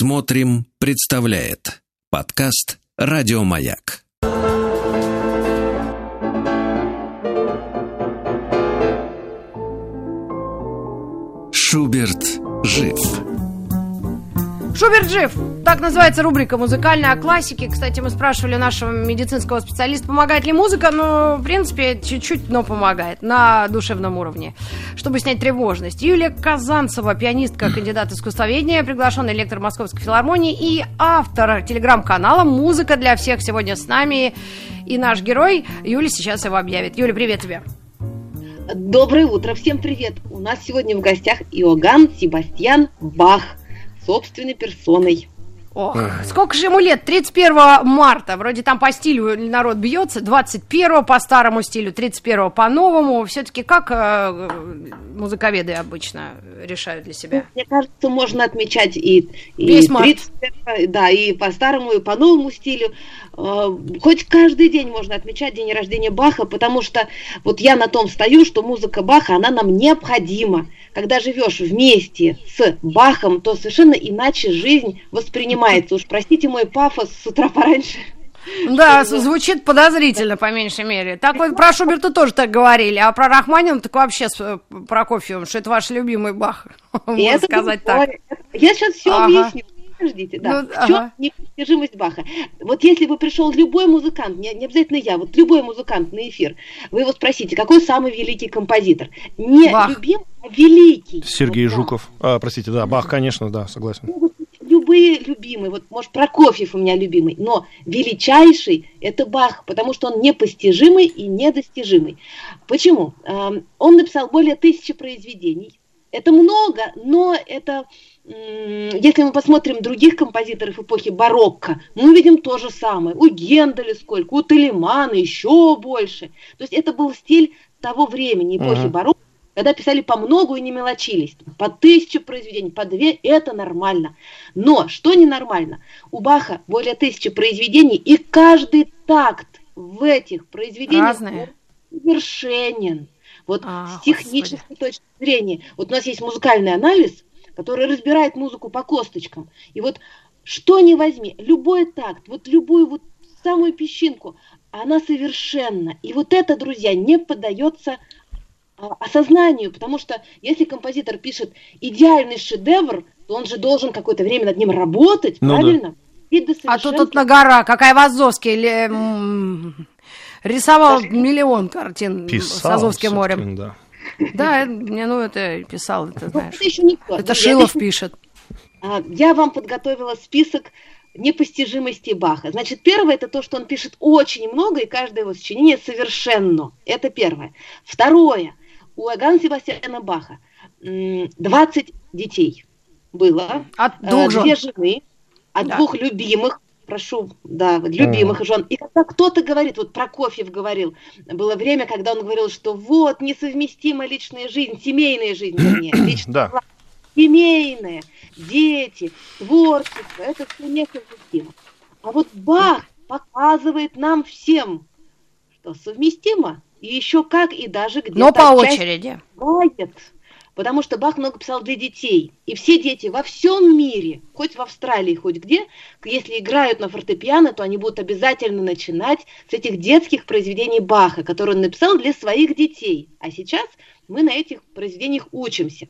Смотрим, представляет подкаст Радиомаяк. Шуберт жив. Шуберт жив. Так называется рубрика «Музыкальная о классике». Кстати, мы спрашивали нашего медицинского специалиста, помогает ли музыка. Ну, в принципе, чуть-чуть, но помогает на душевном уровне. Чтобы снять тревожность. Юлия Казанцева, пианистка, кандидат искусствоведения, приглашенный лектор Московской филармонии и автор телеграм-канала «Музыка для всех» сегодня с нами. И наш герой Юля сейчас его объявит. Юля, привет тебе. Доброе утро, всем привет! У нас сегодня в гостях Иоганн Себастьян Бах собственной персоной. Ох, сколько же ему лет? 31 марта. Вроде там по стилю народ бьется. 21 по старому стилю, 31 по новому. Все-таки как э, музыковеды обычно решают для себя? Мне кажется, можно отмечать и, и Весь март. 31, да, и по старому, и по новому стилю. Э, Хоть каждый день можно отмечать день рождения Баха, потому что вот я на том стою, что музыка Баха, она нам необходима. Когда живешь вместе с Бахом, то совершенно иначе жизнь воспринимается. Уж простите мой пафос с утра пораньше. Да, звучит подозрительно, по меньшей мере. Так вот про Шуберта тоже так говорили, а про Рахманина так вообще с Прокофьевым, что это ваш любимый Бах, И можно это сказать так. Я сейчас все Ага. объясню. Подождите, да. Ну, в чем ага. непостижимость Баха? Вот если бы пришел любой музыкант, не, не обязательно я, вот любой музыкант на эфир, вы его спросите, какой самый великий композитор? Не Бах. любим, а великий. Сергей Вот, да. Жуков. А, простите, да, Бах, конечно, да, согласен. Любые любимые, вот может Прокофьев у меня любимый, но величайший это Бах, потому что он непостижимый и недостижимый. Почему? Эм, Он написал более тысячи произведений. Это много, но это, если мы посмотрим других композиторов эпохи барокко, мы увидим то же самое. У Генделя сколько, у Телемана еще больше. То есть это был стиль того времени, эпохи Мгм. барокко, когда писали по многу и не мелочились. По тысяче произведений, по две, это нормально. Но что ненормально? У Баха более тысячи произведений, и каждый такт в этих произведениях совершенен. Вот А, с технической точки зрения. Вот у нас есть музыкальный анализ, который разбирает музыку по косточкам. И вот что не возьми, любой такт, вот любую вот самую песчинку, она совершенна. И вот это, друзья, не поддается осознанию, потому что если композитор пишет идеальный шедевр, то он же должен какое-то время над ним работать, Ну да. правильно? И до А тут совершенства- тут на гора, какая Вазовский ли, м, рисовал миллион картин с Писал. Азовским морем. Да. Да, мне, ну, это писал, это Ну, знаешь. это еще не. Это Я- Шилов пишет. А, Я вам подготовила список непостижимости Баха. Значит, первое это то, что он пишет очень много, и каждое его сочинение совершенно. Это первое. Второе. У Иоганна Себастьяна Баха м, 20 детей было. От Э, двух жен. Две жены, от Да. двух любимых, прошу, да, любимых жен. И когда кто-то говорит, вот Прокофьев говорил, было время, когда он говорил, что вот несовместима личная жизнь, семейная жизнь, вернее, личная Да. семейное, дети, творчество, это все несовместимо. А вот Бах показывает нам всем, что совместимо, и еще как, и даже где-то Но по очереди. бывает. Потому что Бах много писал для детей. И все дети во всем мире, хоть в Австралии, хоть где, если играют на фортепиано, то они будут обязательно начинать с этих детских произведений Баха, которые он написал для своих детей. А сейчас мы на этих произведениях учимся.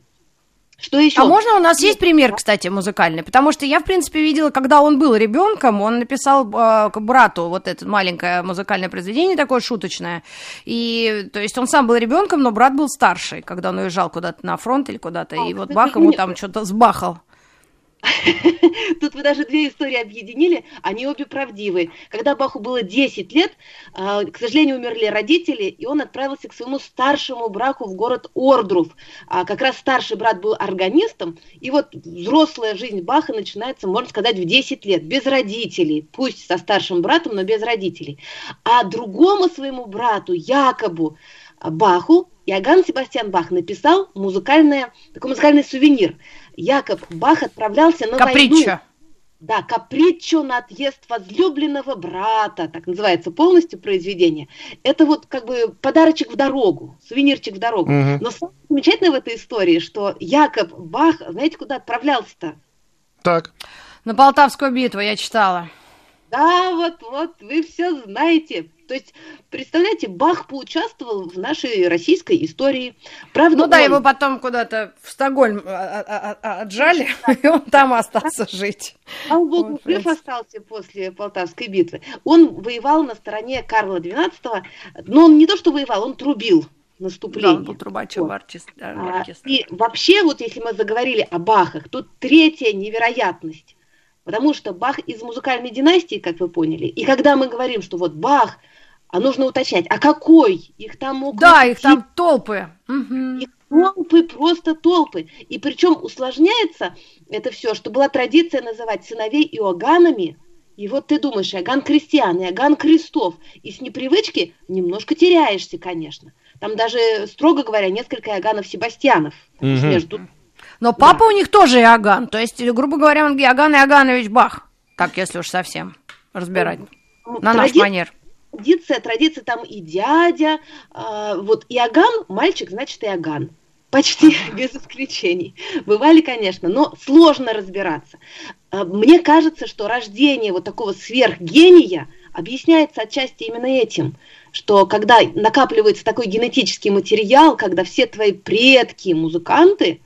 Что еще? А можно у нас есть пример, кстати, музыкальный? Потому что я, в принципе, видела, когда он был ребенком, он написал э, к брату вот это маленькое музыкальное произведение такое шуточное. И, то есть, он сам был ребенком, но брат был старший, когда он уезжал куда-то на фронт или куда-то. А, и вот Бах ему там что-то сбахал. Тут вы даже две истории объединили, они обе правдивые. Когда Баху было 10 лет, а, к сожалению, умерли родители, и он отправился к своему старшему браку в город Ордруф. А Как раз старший брат был органистом, и вот взрослая жизнь Баха начинается, можно сказать, в 10 лет, без родителей, пусть со старшим братом, но без родителей. А другому своему брату, Якобу Баху, Иоганн Себастьян Бах написал музыкальное, такой музыкальный сувенир. Якоб Бах отправлялся на войну. Капричо. Да, капричо на отъезд возлюбленного брата, так называется полностью произведение. Это вот как бы подарочек в дорогу, сувенирчик в дорогу. Мгм. Но самое замечательное в этой истории, что Якоб Бах, знаете, куда отправлялся-то? Так. На Полтавскую битву я читала. Да, вот, вот, вы все знаете. То есть, представляете, Бах поучаствовал в нашей российской истории. Правда, ну он... да, его потом куда-то в Стокгольм а, а, а, отжали, и он там остался жить. А он был жив остался после Полтавской битвы. Он воевал на стороне Карла XII, но он не то что воевал, он трубил наступление. Да, он был трубачом вот. оркестра. И вообще, вот если мы заговорили о Бахах, тут третья невероятность. Потому что Бах из музыкальной династии, как вы поняли. И когда мы говорим, что вот Бах а нужно уточнять, а какой? Их там могут... Да, их там толпы. Их толпы, просто толпы. И причем усложняется это все, что была традиция называть сыновей Иоганнами. И вот ты думаешь, Иоганн Крестьян, Иоганн Крестов. И с непривычки немножко теряешься, конечно. Там даже, строго говоря, несколько Иоганнов Себастьянов угу. между... Но папа да. у них тоже Иоганн. То есть, грубо говоря, он Иоганн Иоганнович Бах. Так, если уж совсем разбирать. Ну, на Тради... наш манер традиция, традиция там и дядя, э, вот Иоганн, мальчик, значит Иоганн. Почти без исключений. Бывали, конечно, но сложно разбираться. А, мне кажется, что рождение вот такого сверхгения объясняется отчасти именно этим, что когда накапливается такой генетический материал, когда все твои предки музыканты,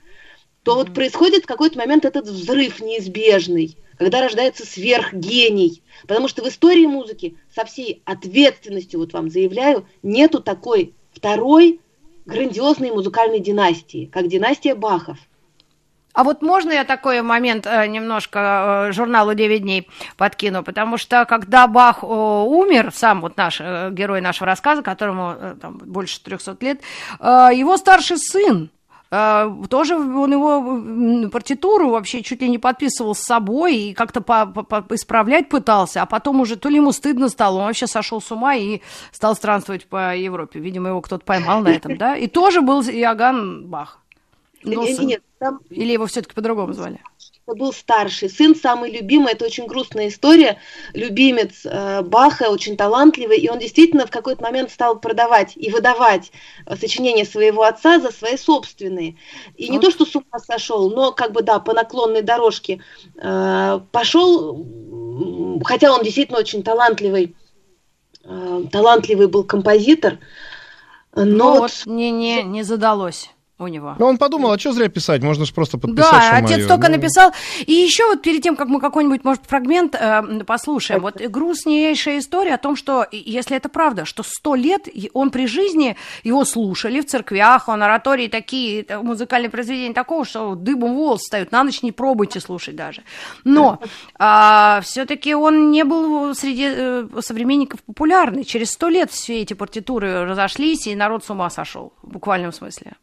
то вот происходит в какой-то момент этот взрыв неизбежный, когда рождается сверхгений, Потому что в истории музыки со всей ответственностью, вот вам заявляю, нету такой второй грандиозной музыкальной династии, как династия Бахов. А вот можно я такой момент э, немножко э, журналу «9 дней» подкину? Потому что когда Бах э, умер, сам вот наш герой нашего рассказа, которому там, больше 300 лет, его старший сын тоже он его партитуру вообще чуть ли не подписывал с собой и как-то по -по исправлять пытался, а потом уже то ли ему стыдно стало, он вообще сошел с ума и стал странствовать по Европе. Видимо, его кто-то поймал на этом, да? И тоже был Иоганн Бах. Нет, нет, там... Или его все-таки по-другому звали? Это был старший сын, самый любимый. Это очень грустная история. Любимец э, Баха, очень талантливый. И он действительно в какой-то момент стал продавать и выдавать э, сочинения своего отца за свои собственные. И вот. не то, что с ума сошел, но как бы, да, по наклонной дорожке э, пошел, хотя он действительно очень талантливый, э, талантливый был композитор. Но, но вот, вот не, не, не задалось у него. Ну, он подумал, а что зря писать, можно же просто подписать, Да, отец мое. только ну... написал. И еще вот перед тем, как мы какой-нибудь, может, фрагмент э, послушаем, вот грустнейшая история о том, что, если это правда, что сто лет он при жизни, его слушали в церквях, он оратории такие, музыкальные произведения такого, что дыбом волос встают, на ночь не пробуйте слушать даже. Но э, все-таки он не был среди э, современников популярный. Через сто лет все эти партитуры разошлись, и народ с ума сошел, в буквальном смысле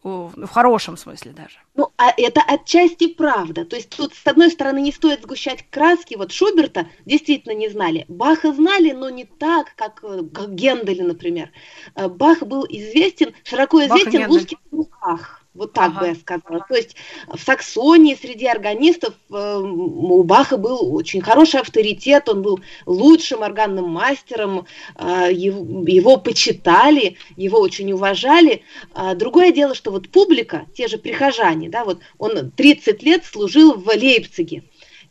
в хорошем смысле даже. Ну, а это отчасти правда. То есть тут, с одной стороны, не стоит сгущать краски. Вот Шуберта действительно не знали. Баха знали, но не так, как, как Генделя, например. Э, Бах был известен, широко известен в узких руках. Вот так ага. бы я сказала. То есть в Саксонии среди органистов э, у Баха был очень хороший авторитет, он был лучшим органным мастером, э, его, его почитали, его очень уважали. А другое дело, что вот публика, те же прихожане, да, вот он 30 лет служил в Лейпциге.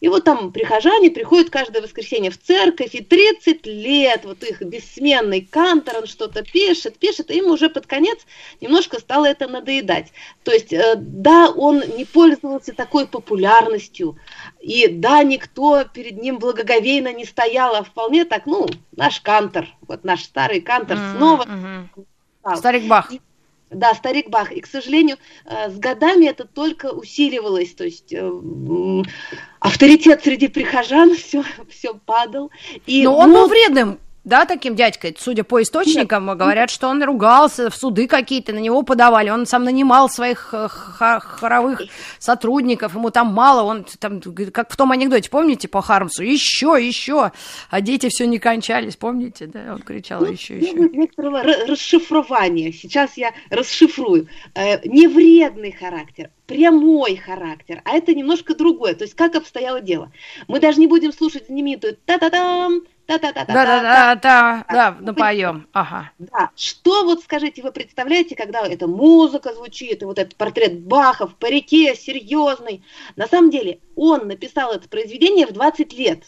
И вот там прихожане приходят каждое воскресенье в церковь, и 30 лет вот их бессменный кантор, он что-то пишет, пишет, и им уже под конец немножко стало это надоедать. То есть, э, да, он не пользовался такой популярностью, и да, никто перед ним благоговейно не стоял, а вполне так, ну, наш кантор, вот наш старый кантор mm-hmm. снова. Mm-hmm. Старик Бах. И, да, старик Бах. И, к сожалению, э, с годами это только усиливалось. То есть э, авторитет среди прихожан все, все падал. И, Но он был вредным да, таким дядькой, судя по источникам, Нет. говорят, что он ругался, в суды какие-то на него подавали, он сам нанимал своих э, хоровых сотрудников, ему там мало, он там, как в том анекдоте, помните, по Хармсу, еще, еще, а дети все не кончались, помните, да, он кричал ну, еще, еще. Некоторого расшифрования, сейчас я расшифрую, э, не вредный характер, прямой характер, а это немножко другое, то есть как обстояло дело. Мы даже не будем слушать знаменитую та-та-дам, Да-да-да-да-да, да, напоем, ага. Да, что вот, скажите, вы представляете, когда эта музыка звучит, и вот этот портрет Баха в парике, серьезный. На самом деле, он написал это произведение в 20 лет.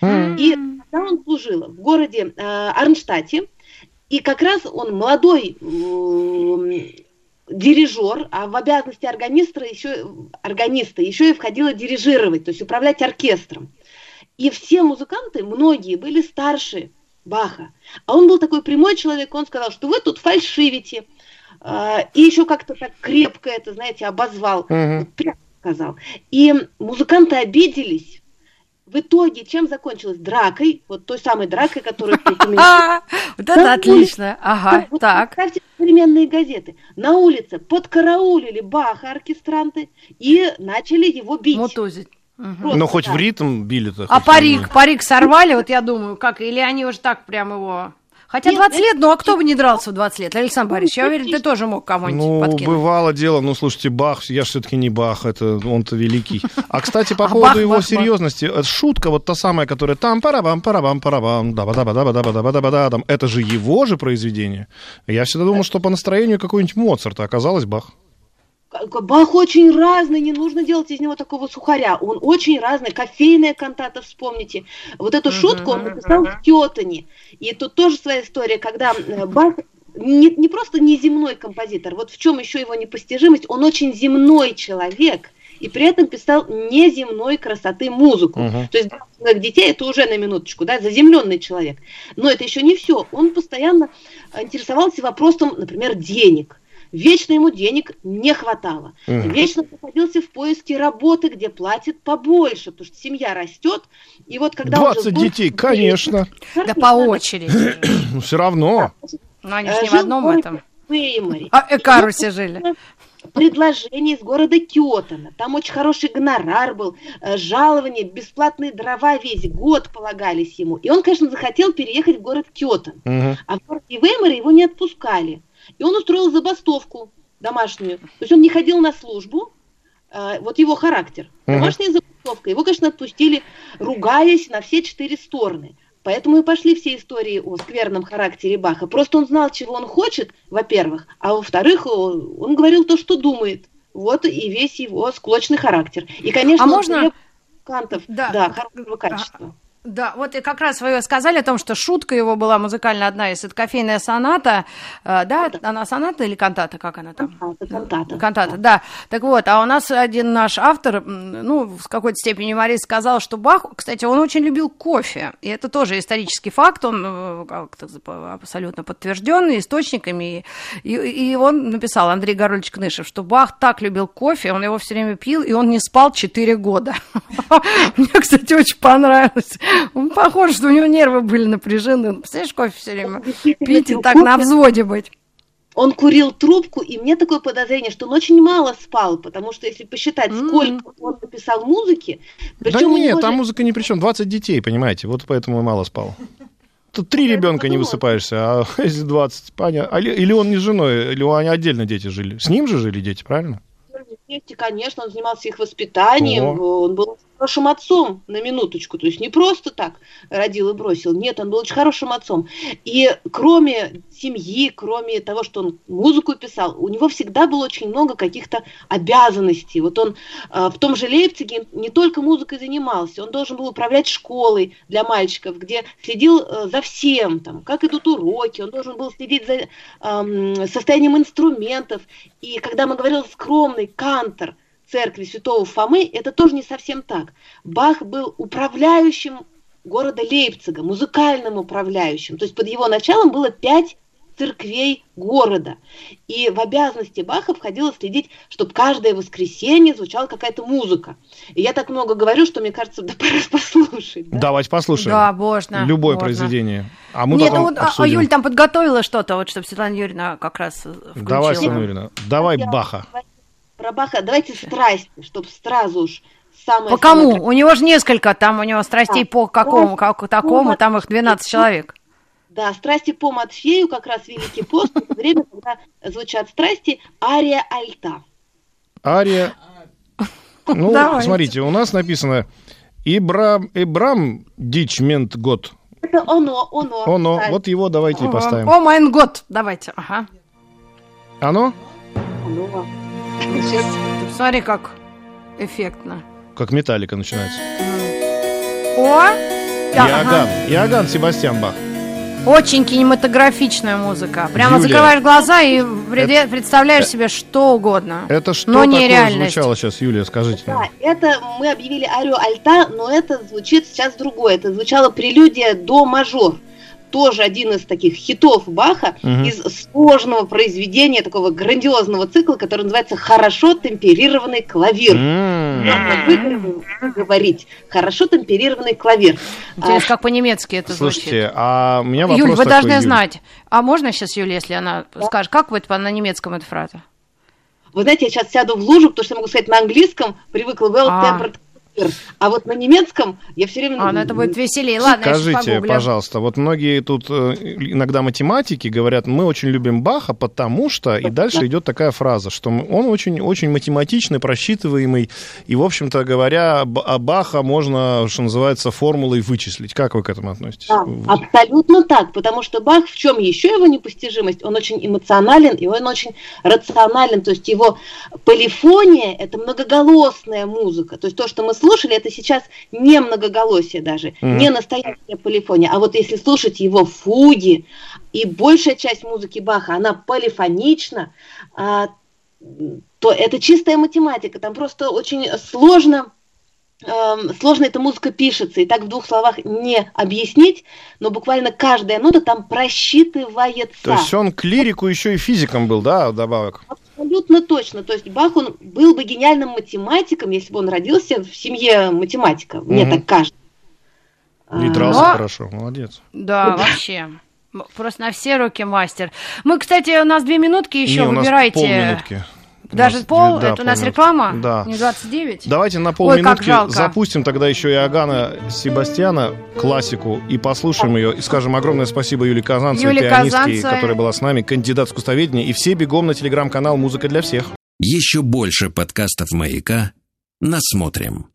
И когда он служил в городе э, Арнштадте, и как раз он молодой э, дирижер, а в обязанности органиста еще, органиста еще и входило дирижировать, то есть управлять оркестром. И все музыканты, многие, были старше Баха. А он был такой прямой человек, он сказал, что вы тут фальшивите. Э, и еще как-то так крепко это, знаете, обозвал. Угу. Прямо сказал. И музыканты обиделись в итоге чем закончилось? Дракой, вот той самой дракой, которую Вот это отлично, ага, так. Представьте современные газеты. На улице подкараулили Баха оркестранты и начали его бить. Мотузить. Но хоть да. в ритм били-то. А парик, не... парик сорвали, вот я думаю, как, или они уже так прям его... Хотя Нет, 20 лет, ну а кто бы не дрался в 20 лет? Александр Борисович, я уверен, ты тоже мог кого-нибудь ну, подкинуть. бывало дело, ну слушайте, Бах, я же все-таки не Бах, это он-то великий. А, кстати, по а поводу его серьезности, бах. Э, шутка вот та самая, которая там парабам, парабам, парабам, даба даба даба даба даба да, даба это же его же произведение. Я всегда думал, что по настроению какой-нибудь Моцарт, а оказалось Бах. Бах очень разный, не нужно делать из него такого сухаря. Он очень разный. Кофейная кантата, вспомните. Вот эту шутку он написал в Кётане. И тут тоже своя история, когда э, Бах не, не просто неземной композитор, вот в чем еще его непостижимость, он очень земной человек, и при этом писал неземной красоты музыку. Uh-huh. То есть для детей это уже на минуточку, да, заземленный человек. Но это еще не все. Он постоянно интересовался вопросом, например, денег. Вечно ему денег не хватало. Угу. Вечно находился в поиске работы, где платят побольше, потому что семья растет. И вот когда 20 он детей, был, конечно. Да по очереди. Ну, все равно. Но они же не в одном этом. А Экарусе жили предложение из города Киотана. Там очень хороший гонорар был, э, жалование, бесплатные дрова весь год полагались ему. И он, конечно, захотел переехать в город Киотан. Угу. А в городе Веймаре его не отпускали. И он устроил забастовку домашнюю. То есть он не ходил на службу, а, вот его характер. Домашняя забастовка. Его, конечно, отпустили, ругаясь на все четыре стороны. Поэтому и пошли все истории о скверном характере Баха. Просто он знал, чего он хочет, во-первых, а во-вторых, он, он говорил то, что думает. Вот и весь его склочный характер. И, конечно, а можно... кантов, да, да хорошего качества. Да, вот и как раз вы сказали о том, что шутка его была музыкальная одна из, это кофейная соната, э, да, она соната или кантата, как она там? Кантата. Кантата, да. Так вот, а у нас один наш автор, ну, в какой-то степени юморист сказал, что Бах, кстати, он очень любил кофе, и это тоже исторический факт, он э, как-то абсолютно подтвержденный источниками, и, и он написал, Андрей Горович Кнышев, что Бах так любил кофе, он его все время пил, и он не спал 4 года. Мне, кстати, очень понравилось. Он похож, что у него нервы были напряжены. Представляешь, кофе все время пить и так на взводе быть. Он курил трубку, и мне такое подозрение, что он очень мало спал, потому что если посчитать, mm-hmm. сколько он написал музыки... Да нет, там же... музыка ни при чем, 20 детей, понимаете, вот поэтому и мало спал. Тут три ребенка не высыпаешься, а если 20, понятно. Или он не с женой, или они отдельно дети жили. С ним же жили дети, правильно? Конечно, он занимался их воспитанием, О. он был хорошим отцом, на минуточку, то есть не просто так родил и бросил, нет, он был очень хорошим отцом. И кроме семьи, кроме того, что он музыку писал, у него всегда было очень много каких-то обязанностей. Вот он э, в том же Лейпциге не только музыкой занимался, он должен был управлять школой для мальчиков, где следил э, за всем, там, как идут уроки, он должен был следить за э, состоянием инструментов. И когда мы говорили скромный кантор, церкви святого Фомы, это тоже не совсем так. Бах был управляющим города Лейпцига, музыкальным управляющим. То есть под его началом было пять церквей города. И в обязанности Баха входило следить, чтобы каждое воскресенье звучала какая-то музыка. И я так много говорю, что мне кажется, да пора послушать. Да? Давайте послушаем. Да, можно. Любое можно. произведение. А мы Нет, потом ну вот а, обсудим. а Юль там подготовила что-то, вот чтобы Светлана Юрьевна как раз включила. Давай, Светлана Юрьевна, давай Баха про Баха. Давайте страсти, чтобы сразу уж самое... По кому? Самое... У него же несколько, там у него страстей да. по какому, как такому, там их 12 человек. Да, страсти по Матфею, как раз Великий пост, это время, когда звучат страсти, ария альта. Ария... Ну, Давай. смотрите, у нас написано Ибрам, Ибрам дичмент год. Это оно, оно. Оно, да. вот его давайте и поставим. О, майн год. Давайте. Ага. Оно? Оно. Сейчас. Ты Смотри, как эффектно. Как металлика начинается. О! Да, Иоганн. ага. Иоганн Себастьян Бах. Очень кинематографичная музыка. Прямо Юля. закрываешь глаза и преде- представляешь себе что угодно. Это что Но не такое звучало сейчас, Юлия, скажите? Да, это мы объявили арио альта, но это звучит сейчас другое. Это звучало прелюдия до мажор. Тоже один из таких хитов Баха Мгм. из сложного произведения, такого грандиозного цикла, который называется «Хорошо темперированный клавир». Говорить. Хорошо темперированный клавир. Интересно, А, как по-немецки это звучит. Слушайте, а у меня вопрос Юль, вы такой, должны Юль. знать. А можно сейчас, Юля, если она скажет, как будет на немецком эта фраза? Вы знаете, я сейчас сяду в лужу, потому что я могу сказать на английском, привыкла well А. tempered. А вот на немецком я все время... А, ну это будет веселее. Ладно, Скажите, пожалуйста, вот многие тут э, иногда математики говорят, мы очень любим Баха, потому что, и дальше идет такая фраза, что он очень, очень математичный, просчитываемый, и, в общем-то говоря, Б- а Баха можно, что называется, формулой вычислить. Как вы к этому относитесь? Да, абсолютно так, потому что Бах, в чем еще его непостижимость? Он очень эмоционален, и он очень рационален, то есть его полифония – это многоголосная музыка, то есть то, что мы слушали, это сейчас не многоголосие даже, Мгм. не настоящая полифония, а вот если слушать его фуги, и большая часть музыки Баха, она полифонична, а, то это чистая математика, там просто очень сложно эм, сложно эта музыка пишется, и так в двух словах не объяснить, но буквально каждая нота там просчитывается. То есть он к лирику еще и физиком был, да, добавок? Абсолютно точно. То есть Бах, он был бы гениальным математиком, если бы он родился в семье математика. Мне так кажется. И А, дрался Но- хорошо, молодец. Да, вообще. Просто на все руки мастер. Мы, кстати, у нас две минутки еще, Не, у нас выбирайте. полминутки. Даже нас пол, да, это у нас реклама? Да. Не 29? Давайте на Ой, полминутки жалко. запустим тогда еще и Агана Себастьяна, классику, и послушаем ее. И скажем огромное спасибо Юлии Казанцевой, Юле пианистке, Казанцевой. которая была с нами, кандидат искусствоведения. И все бегом на телеграм-канал «Музыка для всех». Еще больше подкастов «Маяка» насмотрим.